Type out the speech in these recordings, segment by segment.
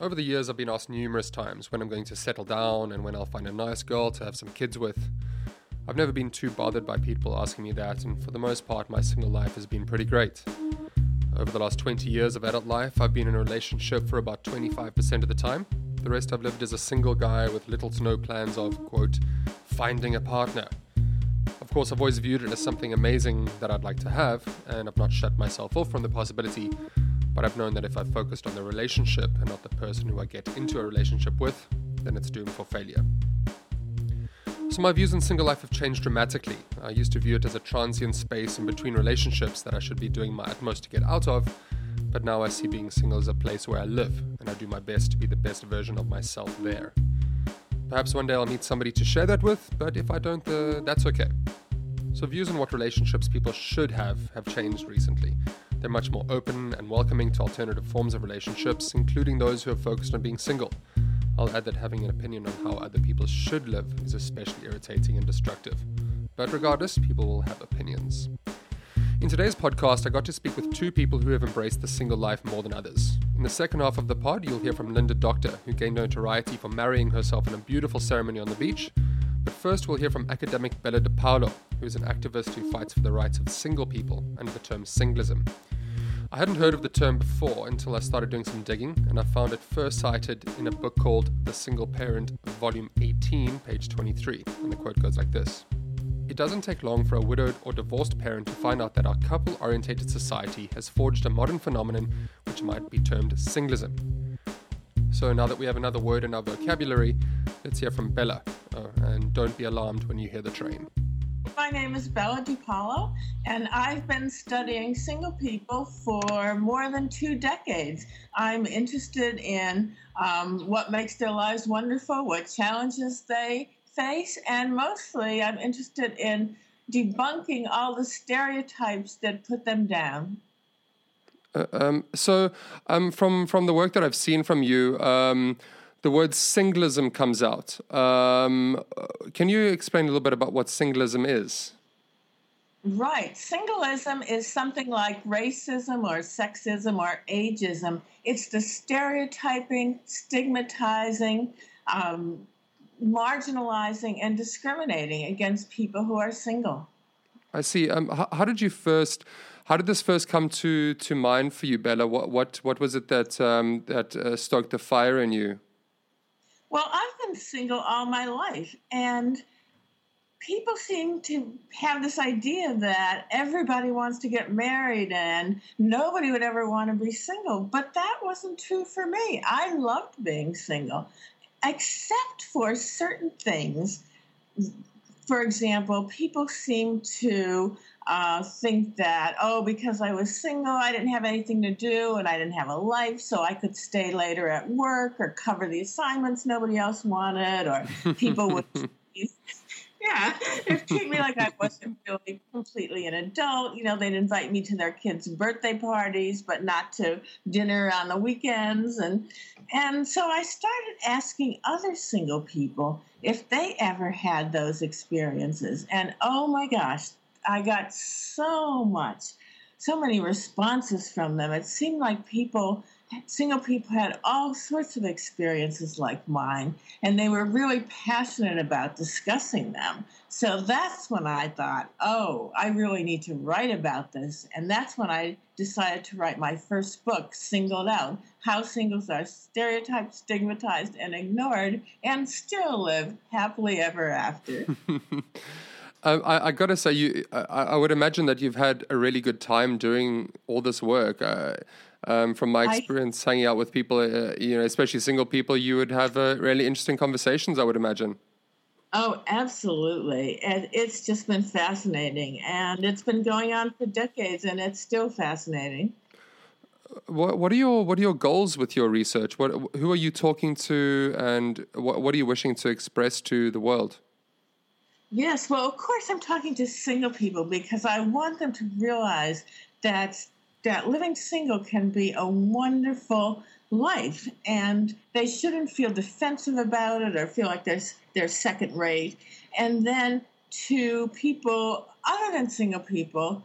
Over the years, I've been asked numerous times when I'm going to settle down and when I'll find a nice girl to have some kids with. I've never been too bothered by people asking me that, and for the most part, my single life has been pretty great. Over the last 20 years of adult life, I've been in a relationship for about 25% of the time. The rest I've lived as a single guy with little to no plans of, quote, finding a partner. Of course, I've always viewed it as something amazing that I'd like to have, and I've not shut myself off from the possibility but I've known that if I focused on the relationship and not the person who I get into a relationship with, then it's doomed for failure. So my views on single life have changed dramatically. I used to view it as a transient space in between relationships that I should be doing my utmost to get out of, but now I see being single as a place where I live, and I do my best to be the best version of myself there. Perhaps one day I'll meet somebody to share that with, but if I don't, uh, that's okay. So views on what relationships people should have have changed recently. They're much more open and welcoming to alternative forms of relationships, including those who are focused on being single. I'll add that having an opinion on how other people should live is especially irritating and destructive. But regardless, people will have opinions. In today's podcast, I got to speak with two people who have embraced the single life more than others. In the second half of the pod, you'll hear from Linda Doktar, who gained notoriety for marrying herself in a beautiful ceremony on the beach. But first, we'll hear from academic Bella DePaulo, who is an activist who fights for the rights of single people under the term singlism. I hadn't heard of the term before until I started doing some digging, and I found it first cited in a book called The Single Parent, Volume 18, page 23. And the quote goes like this It doesn't take long for a widowed or divorced parent to find out that our couple orientated society has forged a modern phenomenon which might be termed singlism. So now that we have another word in our vocabulary, let's hear from Bella. Oh, and don't be alarmed when you hear the train. My name is Bella DePaulo, and I've been studying single people for more than two decades. I'm interested in um, what makes their lives wonderful, what challenges they face, and mostly I'm interested in debunking all the stereotypes that put them down. Uh, um, so, um, from from the work that I've seen from you, um, the word singlism comes out. Um, can you explain a little bit about what singlism is? Right. Singlism is something like racism or sexism or ageism. It's the stereotyping, stigmatizing, um, marginalizing, and discriminating against people who are single. I see. Um, how, how, did you first? How did this first come to to mind for you, Bella? What what what was it that um, that uh, stoked the fire in you? Well, I've been single all my life, and people seem to have this idea that everybody wants to get married and nobody would ever want to be single. But that wasn't true for me. I loved being single, except for certain things. For example, people seem to uh, think that, oh, because I was single, I didn't have anything to do and I didn't have a life, so I could stay later at work or cover the assignments nobody else wanted, or people would. yeah, they treat me like I wasn't really completely an adult. You know, they'd invite me to their kids' birthday parties, but not to dinner on the weekends. And and so I started asking other single people if they ever had those experiences. And oh my gosh, I got so much, so many responses from them. It seemed like people, single people, had all sorts of experiences like mine, and they were really passionate about discussing them. So that's when I thought, oh, I really need to write about this. And that's when I decided to write my first book, Singled Out How Singles Are Stereotyped, Stigmatized, and Ignored, and Still Live Happily Ever After. I, I got to say, you. I, I, would imagine that you've had a really good time doing all this work. Uh, um, from my experience, I, hanging out with people, uh, you know, especially single people, you would have uh, really interesting conversations. I would imagine. Oh, absolutely! And it's just been fascinating, and it's been going on for decades, and it's still fascinating. What What are your What are your goals with your research? What Who are you talking to, and what What are you wishing to express to the world? Yes, well, of course, I'm talking to single people because I want them to realize that that living single can be a wonderful life, and they shouldn't feel defensive about it or feel like they're they're second rate. And then to people other than single people,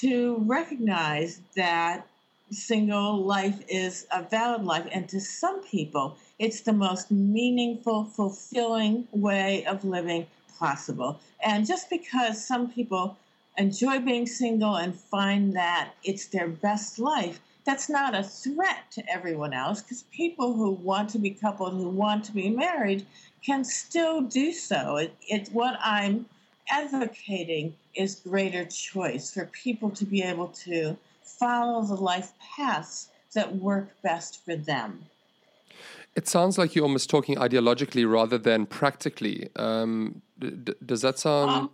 to recognize that single life is a valid life. And to some people, it's the most meaningful, fulfilling way of living possible. And just because some people enjoy being single and find that it's their best life, that's not a threat to everyone else because people who want to be coupled, who want to be married, can still do so. It, it's what I'm advocating is greater choice for people to be able to follow the life paths that work best for them. It sounds like you're almost talking ideologically rather than practically. Um, d- does that sound? Um,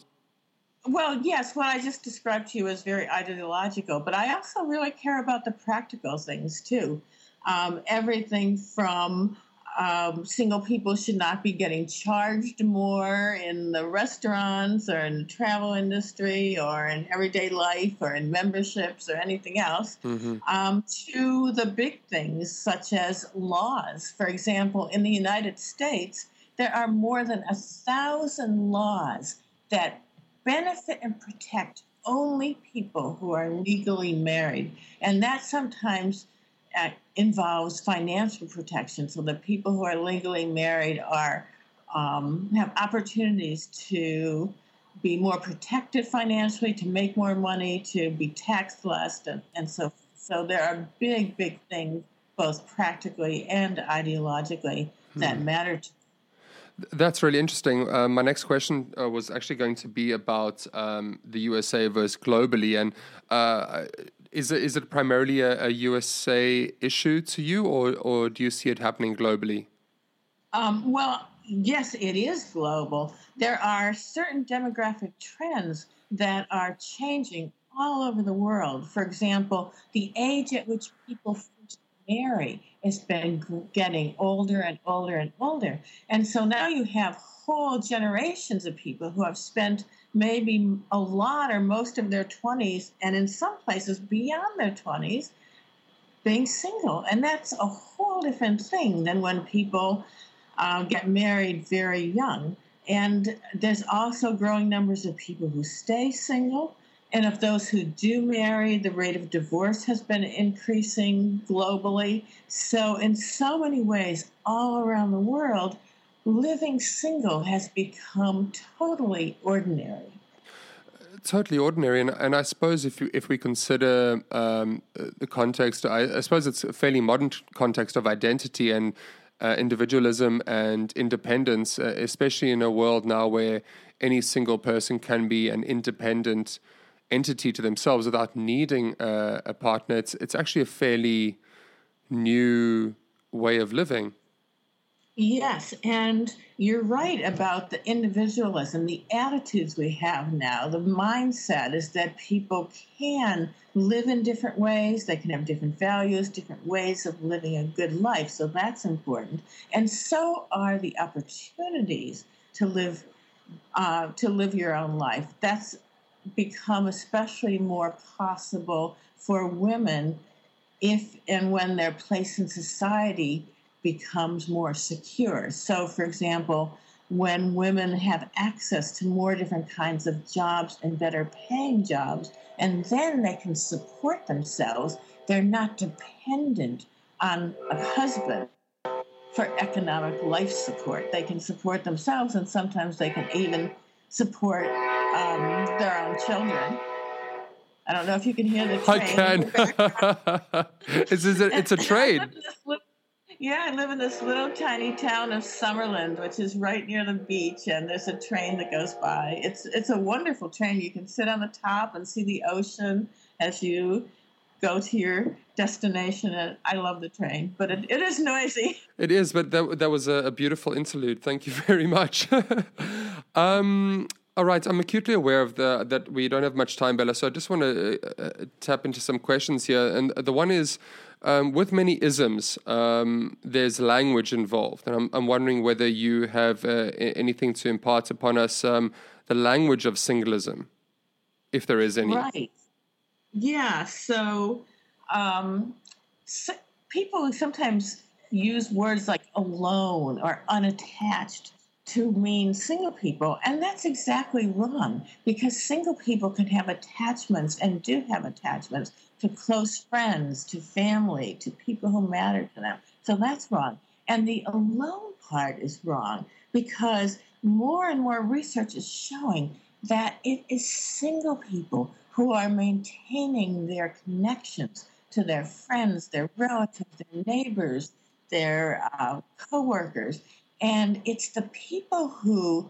well, yes, what I just described to you is very ideological, but I also really care about the practical things too. Um, everything from um, single people should not be getting charged more in the restaurants or in the travel industry or in everyday life or in memberships or anything else, mm-hmm. um, to the big things such as laws. For example, in the United States, there are more than a thousand laws that benefit and protect only people who are legally married. And that sometimes involves financial protection so that people who are legally married are um, have opportunities to be more protected financially, to make more money, to be taxed less, and, and so so there are big, big things both practically and ideologically that hmm. matter to that's really interesting. Uh, my next question uh, was actually going to be about um, the USA versus globally, and uh, is it is it primarily a, a, USA issue to you, or or do you see it happening globally? Um, well, yes, it is global. There are certain demographic trends that are changing all over the world. For example, the age at which people first marry has been getting older and older and older, and so now you have whole generations of people who have spent maybe a lot or most of their 20s, and in some places beyond their 20s, being single. And that's a whole different thing than when people uh, get married very young. And there's also growing numbers of people who stay single. And of those who do marry, the rate of divorce has been increasing globally. So, in so many ways, all around the world, living single has become totally ordinary. Totally ordinary, and, and I suppose if if we consider um, the context, I, I, suppose it's a fairly modern context of identity and uh, individualism and independence, uh, especially in a world now where any single person can be an independent entity to themselves without needing uh, a partner. It's it's actually a fairly new way of living. Yes, and you're right about the individualism, the attitudes we have now. The mindset is that people can live in different ways, they can have different values, different ways of living a good life. So that's important. And so are the opportunities to live uh, to live your own life. That's become especially more possible for women if and when their place in society becomes more secure. So, for example, when women have access to more different kinds of jobs and better paying jobs, and then they can support themselves, they're not dependent on a husband for economic life support. They can support themselves, and sometimes they can even support um, their own children. I don't know if you can hear the train. I can. it's, it's, a, it's a train. Yeah, I live in this little tiny town of Summerland, which is right near the beach, and there's a train that goes by. It's it's a wonderful train. You can sit on the top and see the ocean as you go to your destination. And I love the train, but it, it is noisy. It is, but that that was a, beautiful interlude. Thank you very much. um, all right, I'm acutely aware of the that we don't have much time, Bella. So I just want to uh, uh, tap into some questions here, and the one is um, with many isms, um, there's language involved, and I'm, I'm wondering whether you have uh, anything to impart upon us um, the language of singlism, if there is any. Right. Yeah. So, um, so people sometimes use words like alone or unattached to mean single people, and that's exactly wrong because single people can have attachments and do have attachments to close friends, to family, to people who matter to them. So that's wrong. And the alone part is wrong because more and more research is showing that it is single people who are maintaining their connections to their friends, their relatives, their neighbors, their uh, coworkers, and it's the people who,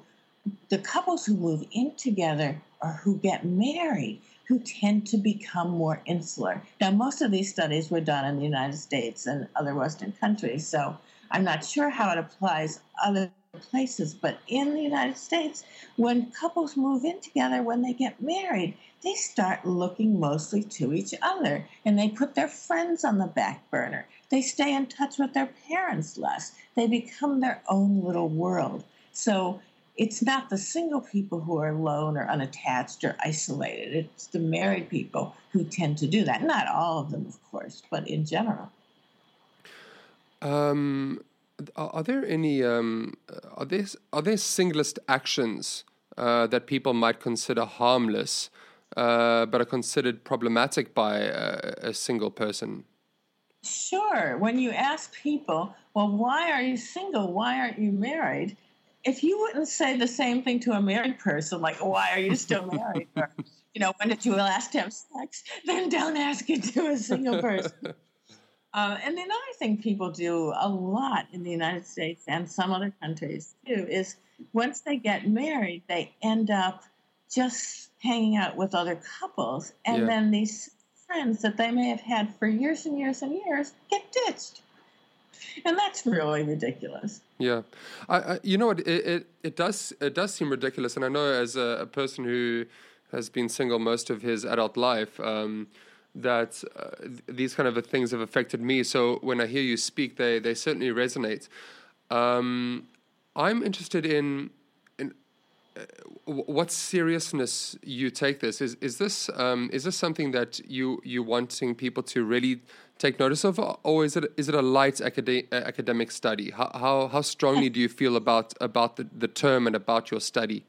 the couples who move in together or who get married, who tend to become more insular. Now, most of these studies were done in the United States and other Western countries, so I'm not sure how it applies other places, but in the United States, when couples move in together, when they get married, they start looking mostly to each other and they put their friends on the back burner. They stay in touch with their parents less. They become their own little world. So it's not the single people who are alone or unattached or isolated. It's the married people who tend to do that. Not all of them, of course, but in general. Um, are there any um, are there are there singlest actions uh, that people might consider harmless, uh, but are considered problematic by a, a single person? Sure. When you ask people, well, why are you single? Why aren't you married? If you wouldn't say the same thing to a married person, like, why are you still married? or, you know, when did you last have sex? Then don't ask it to a single person. Uh, and another thing people do a lot in the United States and some other countries too is once they get married, they end up just hanging out with other couples, and yeah. then these friends that they may have had for years and years and years get ditched. And that's really ridiculous. Yeah, I, I you know what it, it, it does it does seem ridiculous, and I know as a, a person who has been single most of his adult life. Um, that uh, these kind of things have affected me. So when I hear you speak, they they certainly resonate. Um, I'm interested in what seriousness you take this. Is is this um, is this something that you you wanting people to really take notice of, or is it is it a light academic academic study? How how how strongly do you feel about about the, the term and about your study?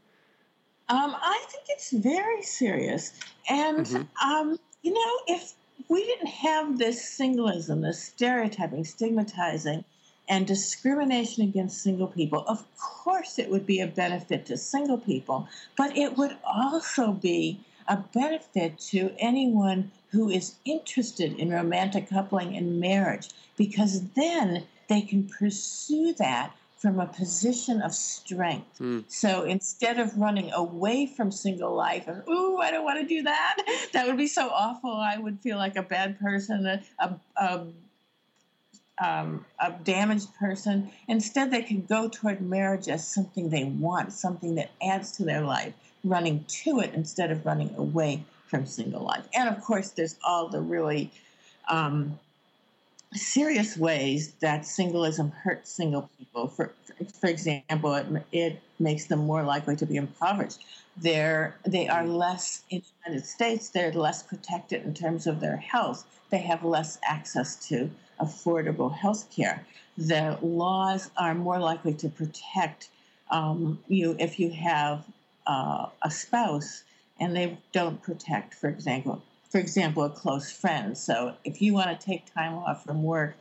Um, I think it's very serious, and mm-hmm. um, you know, if we didn't have this singlism, this stereotyping, stigmatizing, and discrimination against single people, of course it would be a benefit to single people, but it would also be a benefit to anyone who is interested in romantic coupling and marriage because then they can pursue that from a position of strength. Mm. So instead of running away from single life and, ooh, I don't want to do that, that would be so awful. I would feel like a bad person, a, a, a, um, a damaged person. Instead, they can go toward marriage as something they want, something that adds to their life, running to it instead of running away from single life. And of course, there's all the really um, serious ways that singlism hurts single people. For for example, it, it makes them more likely to be impoverished. They're they are less in the United States. They're less protected in terms of their health. They have less access to affordable health care. The laws are more likely to protect um, you if you have uh, a spouse, and they don't protect, for example, for example, a close friend. So if you want to take time off from work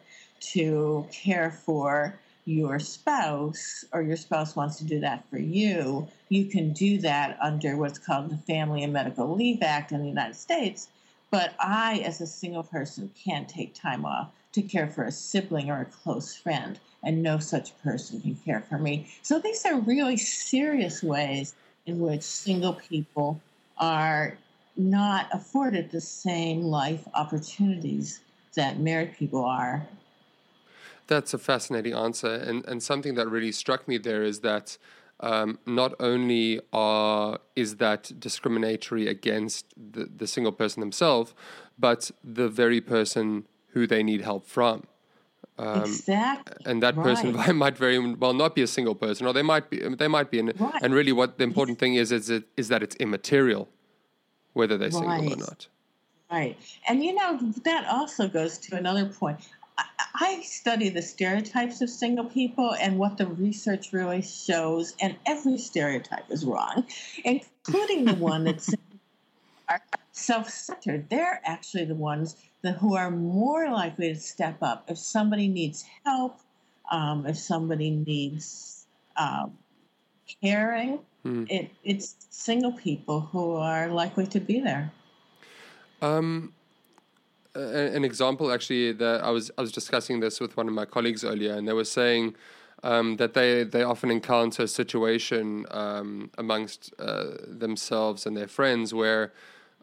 to care for your spouse, or your spouse wants to do that for you, you can do that under what's called the Family and Medical Leave Act in the United States. But I, as a single person, can't take time off to care for a sibling or a close friend, and no such person can care for me. So these are really serious ways in which single people are not afforded the same life opportunities that married people are. That's a fascinating answer. And, and something that really struck me there is that um, not only are, is that discriminatory against the, the single person themselves, but the very person who they need help from. Um, exactly. And that right. person might very well not be a single person, or they might be. They might be. And, right. and really, what the important thing is is, it, is that it's immaterial whether they're single or not. Right. And you know, that also goes to another point. I, I study the stereotypes of single people and what the research really shows, and every stereotype is wrong, including the one that's self-centered. They're actually the ones that, who are more likely to step up if somebody needs help, um, if somebody needs um, caring. Hmm. It, it's single people who are likely to be there. Um, an example actually that I was I was discussing this with one of my colleagues earlier, and they were saying um, that they they often encounter a situation um, amongst uh, themselves and their friends where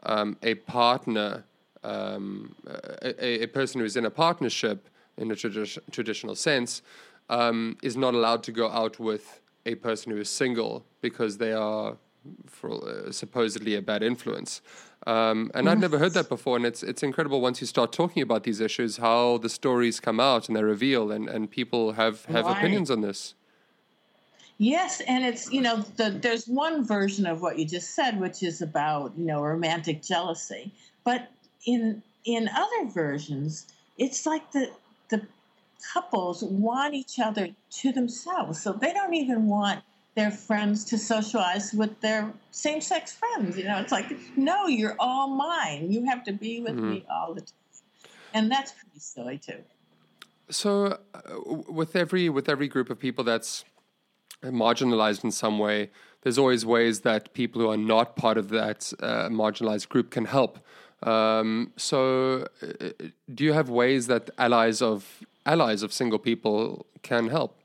um, a partner, um, a, a, person who is in a partnership in a tradi- traditional sense, um, is not allowed to go out with a person who is single because they are for, uh, supposedly a bad influence. Um, and I'd never heard that before, and it's it's incredible once you start talking about these issues how the stories come out and they reveal, and, and people have have right. opinions on this. Yes, and it's you know the, there's one version of what you just said, which is about you know romantic jealousy, but in in other versions, it's like the the couples want each other to themselves, so they don't even want their friends to socialize with their same sex friends. You know, it's like, no, you're all mine. You have to be with mm-hmm. me all the time. And that's pretty silly too. So, uh, with every with every group of people that's marginalized in some way, there's always ways that people who are not part of that uh, marginalized group can help. Um, so, uh, do you have ways that allies of allies of single people can help?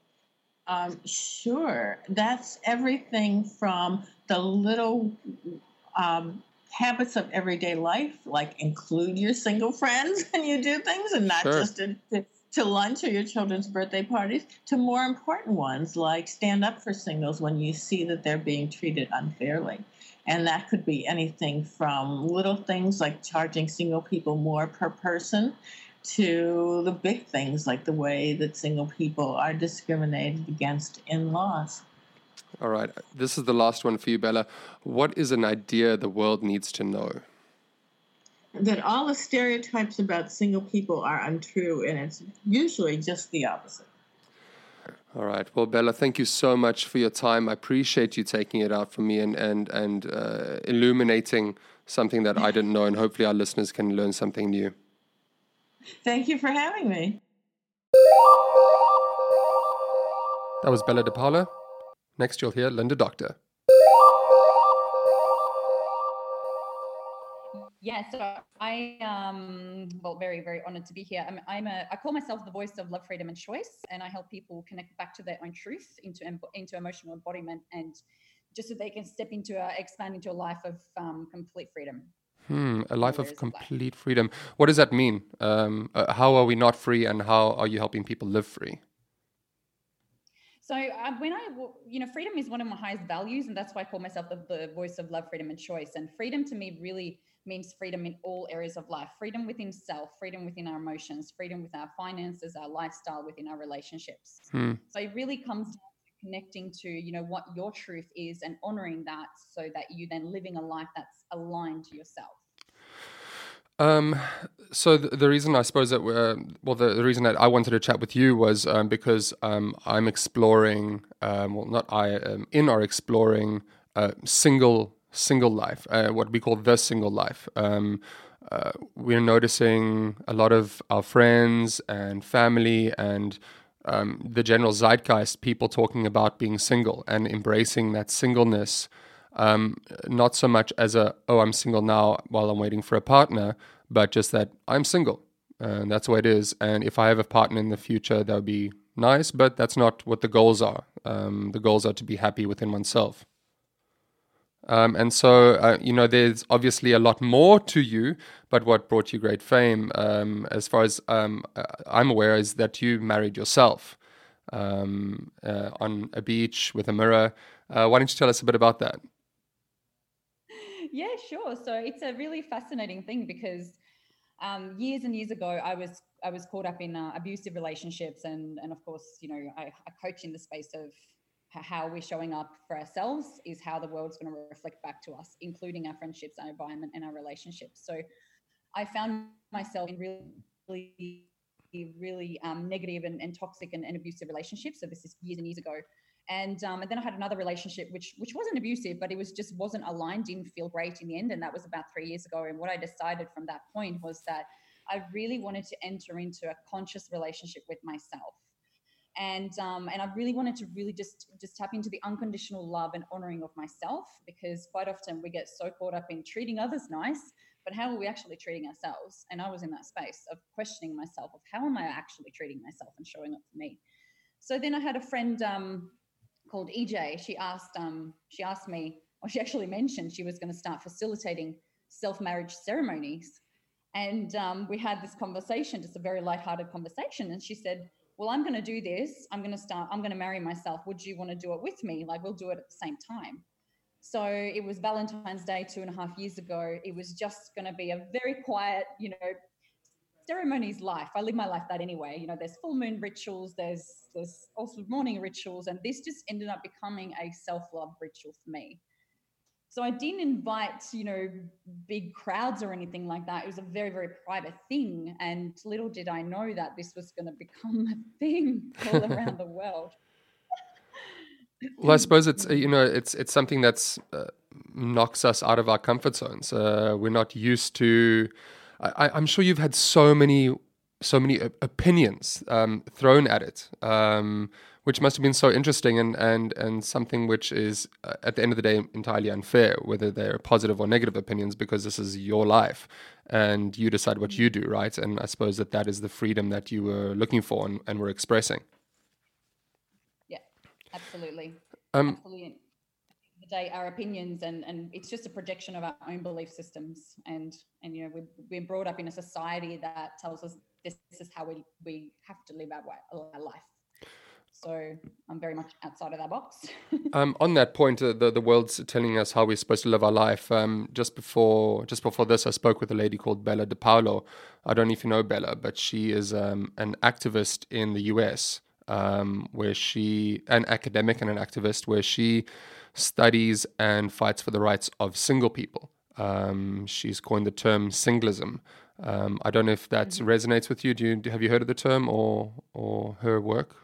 Um, sure. That's everything from the little um, habits of everyday life, like include your single friends when you do things and not sure. just to, to, to, lunch or your children's birthday parties, to more important ones like stand up for singles when you see that they're being treated unfairly. And that could be anything from little things like charging single people more per person to the big things like the way that single people are discriminated against in laws. All right. This is the last one for you, Bella. What is an idea the world needs to know? That all the stereotypes about single people are untrue, and it's usually just the opposite. All right. Well, Bella, thank you so much for your time. I appreciate you taking it out for me and and and uh, illuminating something that I didn't know, and hopefully our listeners can learn something new. Thank you for having me. That was Bella DePaulo. Next, you'll hear Linda Doktar. Yeah, so I um well very very honored to be here. I'm I'm a I call myself the voice of love, freedom, and choice, and I help people connect back to their own truth, into into emotional embodiment, and just so they can step into a expand into a life of um, complete freedom. Hmm, a life of complete life. freedom. What does that mean? Um, uh, how are we not free, and how are you helping people live free? So uh, when I, you know, freedom is one of my highest values, and that's why I call myself the, the voice of love, freedom, and choice. And freedom to me really means freedom in all areas of life: freedom within self, freedom within our emotions, freedom with our finances, our lifestyle, within our relationships. Hmm. So it really comes down to connecting to, you know, what your truth is and honoring that, so that you then living a life that's aligned to yourself. Um, so the, the, reason I suppose that we're, well, the, the, reason that I wanted to chat with you was um, because um, I'm exploring, um, well, not I, um, in our exploring uh, single single life, uh, what we call the single life. Um, uh, we're noticing a lot of our friends and family and um, the general zeitgeist, people talking about being single and embracing that singleness um, not so much as a, oh, I'm single now while I'm waiting for a partner, but just that I'm single. And that's what it is. And if I have a partner in the future, that would be nice, but that's not what the goals are. Um, the goals are to be happy within oneself. Um, and so, uh, you know, there's obviously a lot more to you, but what brought you great fame, um, as far as um, uh, I'm aware, is that you married yourself um, uh, on a beach with a mirror. Uh, why don't you tell us a bit about that? yeah, sure. So it's a really fascinating thing because um, years and years ago, I was I was caught up in uh, abusive relationships, and and of course, you know, I, I coach in the space of how we're showing up for ourselves is how the world's going to reflect back to us, including our friendships, our environment, and our relationships. So I found myself in really really um, negative and, and toxic and, and, abusive relationships. So this is years and years ago. And, um, and then I had another relationship which which wasn't abusive, but it was just wasn't aligned, didn't feel great in the end. And that was about three years ago. And what I decided from that point was that I really wanted to enter into a conscious relationship with myself and um, and I really wanted to really just just tap into the unconditional love and honoring of myself because quite often we get so caught up in treating others nice, but how are we actually treating ourselves? And I was in that space of questioning myself of how am I actually treating myself and showing up for me. So then I had a friend um, called EJ. She asked um, she asked me, or she actually mentioned she was going to start facilitating self marriage ceremonies. And um, we had this conversation, just a very light-hearted conversation. And she said, well, I'm going to do this. I'm going to start, I'm going to marry myself. Would you want to do it with me? Like, we'll do it at the same time. So it was Valentine's Day two and a half years ago. It was just going to be a very quiet, you know, ceremonies life. I live my life that anyway. You know, there's full moon rituals, there's there's also morning rituals, and this just ended up becoming a self-love ritual for me. So I didn't invite, you know, big crowds or anything like that. It was a very, very private thing. And little did I know that this was going to become a thing all around the world. well, I suppose it's you know it's it's something that's uh, knocks us out of our comfort zones. Uh, we're not used to. I I, am sure you've had so many so many opinions um, thrown at it. Um, which must have been so interesting and and and something which is uh, at the end of the day entirely unfair whether they're positive or negative opinions because this is your life and you decide what you do right? And i suppose that that is the freedom that you were looking for and, and were expressing. Yeah absolutely. Um, absolutely the day our opinions and and it's just a projection of our own belief systems and and you know we've been brought up in a society that tells us this, this is how we we have to live our, our life so I'm very much outside of that box. um, on that point, uh, the the world's telling us how we're supposed to live our life. Um, just before just before this, I spoke with a lady called Bella DePaulo. I don't know if you know Bella, but she is um, an activist in the U.S. Um, where she an academic and an activist where she studies and fights for the rights of single people. Um, she's coined the term singlism. Um, I don't know if that mm-hmm. resonates with you. Do you have you heard of the term or or her work?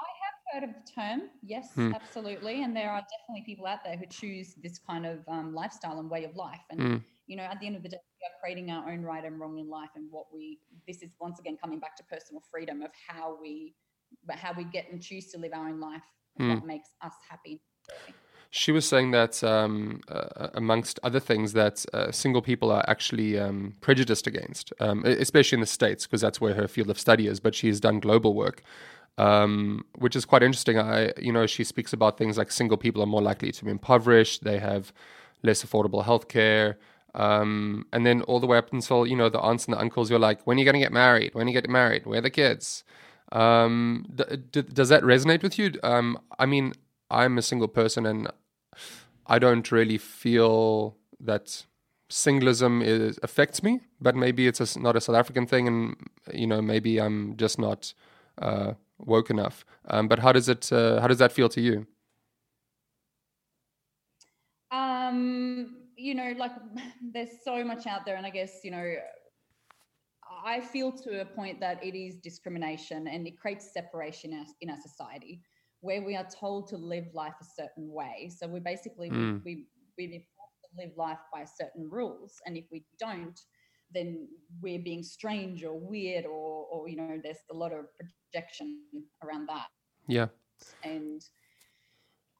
I have heard of the term. Yes, mm. absolutely. And there are definitely people out there who choose this kind of um, lifestyle and way of life. And mm. you know, at the end of the day, we are creating our own right and wrong in life, and what we. This is once again coming back to personal freedom of how we, but how we get and choose to live our own life. Mm. What makes us happy. She was saying that, um, uh, amongst other things, that uh, single people are actually um, prejudiced against, um, especially in the States, because that's where her field of study is. But she has done global work um, which is quite interesting. I, you know, she speaks about things like single people are more likely to be impoverished. They have less affordable healthcare. Um, and then all the way up until, you know, the aunts and the uncles, you're like, when are you going to get married? When are you get married? Where are the kids? Um, d- d- does that resonate with you? Um, I mean, I'm a single person and I don't really feel that singlism is, affects me, but maybe it's a, not a South African thing. And, you know, maybe I'm just not, uh, woke enough. Um, but how does it? Uh, how does that feel to you? Um, you know, like there's so much out there, and I guess you know, I feel to a point that it is discrimination and it creates separation in our, in our society where we are told to live life a certain way. So we basically mm. we we, we live life by certain rules, and if we don't, then we're being strange or weird or or you know there's a lot of projection around that yeah and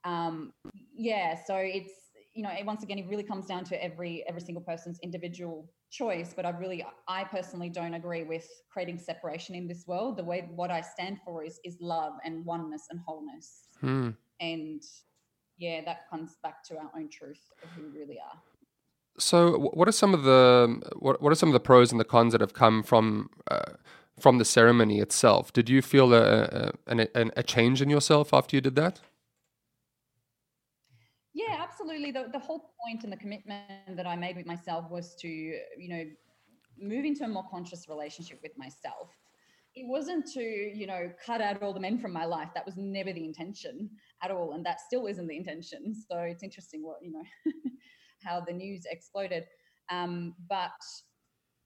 um yeah so it's you know once again it really comes down to every every single person's individual choice but i really i personally don't agree with creating separation in this world the way what i stand for is is love and oneness and wholeness hmm. and yeah that comes back to our own truth of who we really are so, what are some of the what what are some of the pros and the cons that have come from uh, from the ceremony itself? Did you feel a, a, a, a change in yourself after you did that? Yeah, absolutely. The, the whole point and the commitment that I made with myself was to, you know, move into a more conscious relationship with myself. It wasn't to, you know, cut out all the men from my life. That was never the intention at all. And that still isn't the intention. So it's interesting what, you know, how the news exploded. Um, but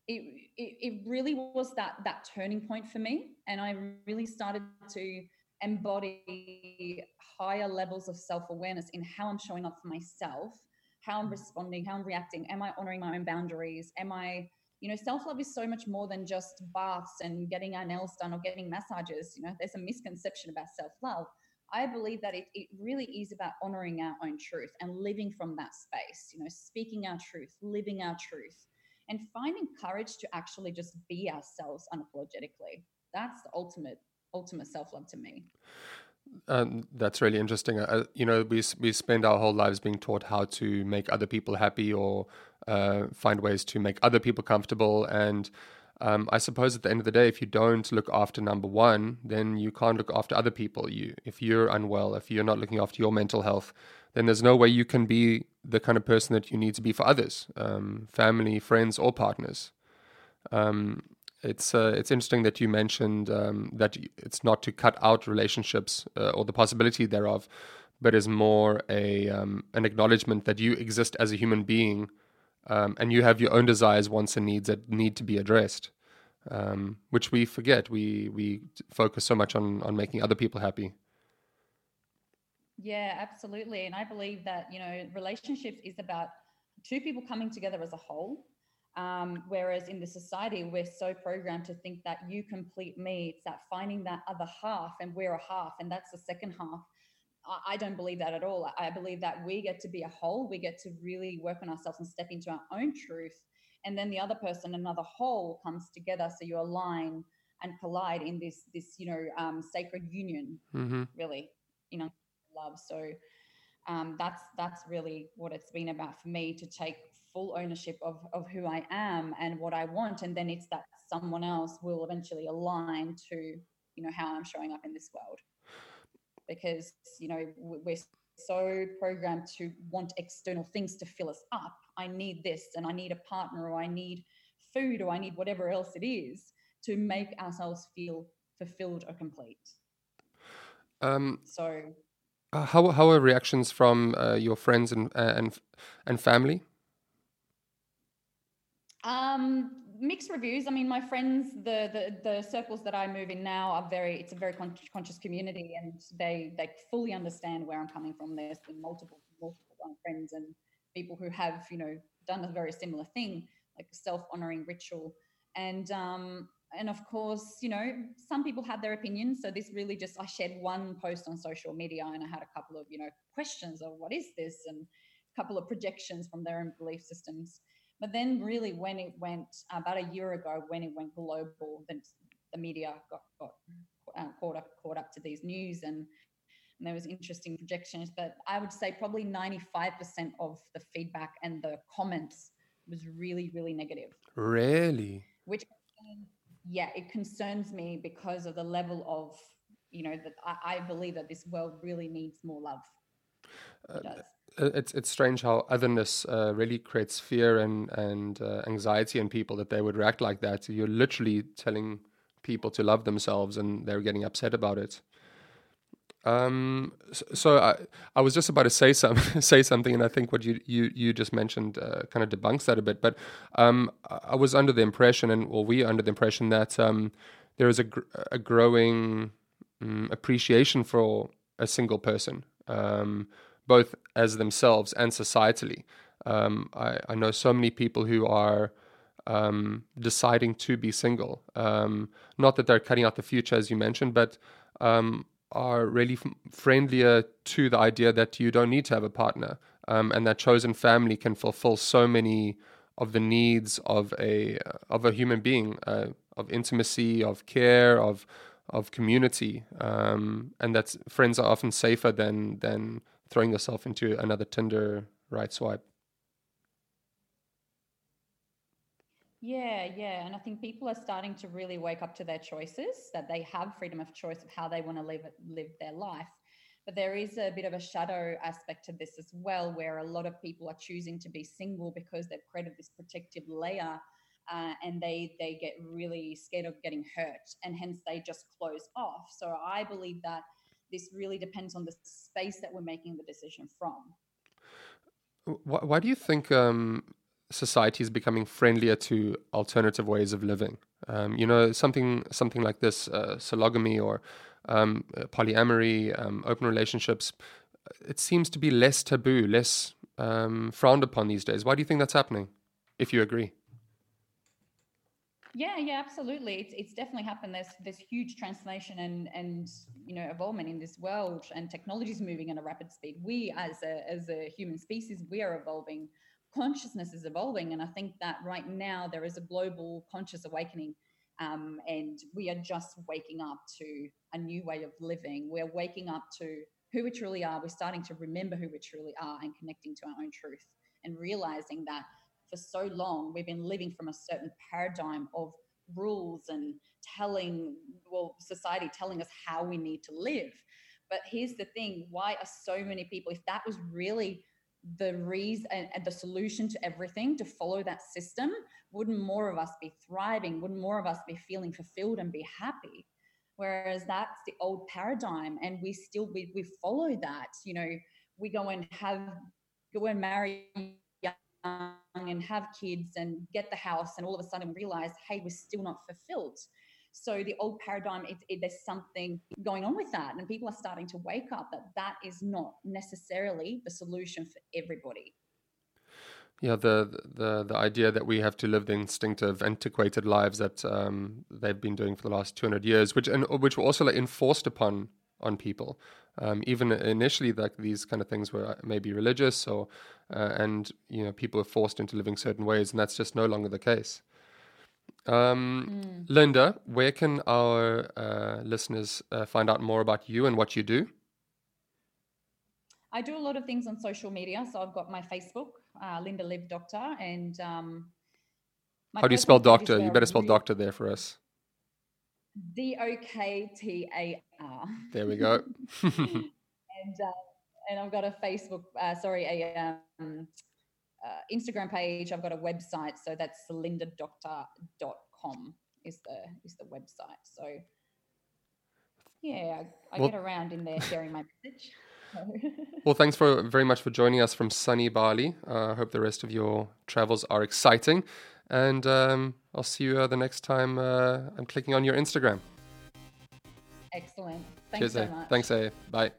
it, it, it really was that that turning point for me and i really started to embody higher levels of self-awareness in how i'm showing up for myself how i'm mm. responding how i'm reacting. Am i honoring my own boundaries? Am i you know self-love is so much more than just baths and getting our nails done or getting massages. You know there's a misconception about self-love. I believe that it, it really is about honoring our own truth and living from that space you know speaking our truth living our truth and finding courage to actually just be ourselves unapologetically. That's the ultimate ultimate self love to me. Um, that's really interesting. Uh, you know, we we spend our whole lives being taught how to make other people happy or uh, find ways to make other people comfortable. And um, I suppose at the end of the day, if you don't look after number one, then you can't look after other people. You, if you're unwell, if you're not looking after your mental health, then there's no way you can be the kind of person that you need to be for others, um, family, friends, or partners. Um, it's uh, it's interesting that you mentioned um, that it's not to cut out relationships uh, or the possibility thereof, but is more a um, an acknowledgement that you exist as a human being, um, and you have your own desires, wants, and needs that need to be addressed, um, which we forget. We we focus so much on on making other people happy. Yeah, absolutely. And I believe that, you know, relationships is about two people coming together as a whole. Um, whereas in the society, we're so programmed to think that you complete me. It's that finding that other half, and we're a half, and that's the second half. I, don't believe that at all. I believe that we get to be a whole. We get to really work on ourselves and step into our own truth. And then the other person, another whole, comes together. So you align and collide in this, this you know, um, sacred union, mm-hmm. really, you know love. So um, that's that's really what it's been about for me to take full ownership of of who I am and what I want, and then it's that someone else will eventually align to you know how I'm showing up in this world, because you know we're so programmed to want external things to fill us up. I need this, and I need a partner, or I need food, or I need whatever else it is to make ourselves feel fulfilled or complete. Um, so uh, how how are reactions from uh, your friends and uh, and and family? Um, mixed reviews. I mean, my friends, the, the the circles that I move in now are very. It's a very con- conscious community, and they they fully understand where I'm coming from. There's been multiple multiple friends and people who have you know done a very similar thing, like self honoring ritual, and um, and of course, you know, some people had their opinions. So this really just I shared one post on social media and I had a couple of, you know, questions of what is this and a couple of projections from their own belief systems. But then really when it went about a year ago, when it went global, then the media got, got uh, caught up caught up to these news and, and there was interesting projections. But I would say probably 95% of the feedback and the comments was really, really negative. Really? Which yeah, it concerns me because of the level of, you know, that I, I believe that this world really needs more love. It uh, it's it's strange how otherness uh, really creates fear and and uh, anxiety in people that they would react like that. You're literally telling people to love themselves, and they're getting upset about it. Um, so I, I was just about to say some say something, and I think what you you, you just mentioned uh, kind of debunks that a bit. But um, I was under the impression, and well, we under the impression that um, there is a gr- a growing um, appreciation for a single person, um, both as themselves and societally. Um, I, I know so many people who are um, deciding to be single. Um, not that they're cutting out the future, as you mentioned, but um, are really f- friendlier to the idea that you don't need to have a partner um, and that chosen family can fulfill so many of the needs of a of a human being uh, of intimacy of care of of community um, and that friends are often safer than than throwing yourself into another tinder right swipe Yeah, yeah. And I think people are starting to really wake up to their choices, that they have freedom of choice of how they want to live live their life. But there is a bit of a shadow aspect to this as well, where a lot of people are choosing to be single because they've created this protective layer uh, and they they get really scared of getting hurt and hence they just close off. So I believe that this really depends on the space that we're making the decision from. Why, why do you think um, society is becoming friendlier to alternative ways of living. Um, you know, something something like this, uh, sologamy or um, polyamory, um, open relationships. It seems to be less taboo, less um, frowned upon these days. Why do you think that's happening? If you agree. Yeah, yeah, absolutely. It's it's definitely happened. There's there's huge transformation and and you know evolvement in this world, and technology is moving at a rapid speed. We as a as a human species, we are evolving. Consciousness is evolving, and I think that right now there is a global conscious awakening, um, and we are just waking up to a new way of living. We're waking up to who we truly are. We're starting to remember who we truly are and connecting to our own truth, and realizing that for so long we've been living from a certain paradigm of rules and telling well society telling us how we need to live. But here's the thing why are so many people if that was really the reason and, the solution to everything to follow that system wouldn't more of us be thriving wouldn't more of us be feeling fulfilled and be happy? Whereas that's the old paradigm and we still we, we follow that you know we go and have go and marry and have kids and get the house and all of a sudden realize hey we're still not fulfilled so the old paradigm it, it, there's something going on with that and people are starting to wake up that that is not necessarily the solution for everybody yeah the the the idea that we have to live the instinctive antiquated lives that um, they've been doing for the last 200 years which and which were also like enforced upon on people. Um, even initially, like these kind of things were maybe religious, or uh, and you know people were forced into living certain ways, and that's just no longer the case. Um, mm. Linda, where can our uh, listeners uh, find out more about you and what you do? I do a lot of things on social media. So I've got my Facebook, uh, Linda Live Doktar, and um, how do you spell Doktar? You better spell Doktar there for us. D O K T A R. There we go. and uh, and I've got a Facebook, uh, sorry, a um, uh, Instagram page. I've got a website, so that's lindadoktar.com is the is the website. So yeah, I, I well, get around in there sharing my message. well, thanks for very much for joining us from sunny Bali. Uh, I uh, hope the rest of your travels are exciting. And um, I'll see you uh, the next time uh, I'm clicking on your Instagram. Excellent. Thanks Cheers, so much. Thanks, A. Bye.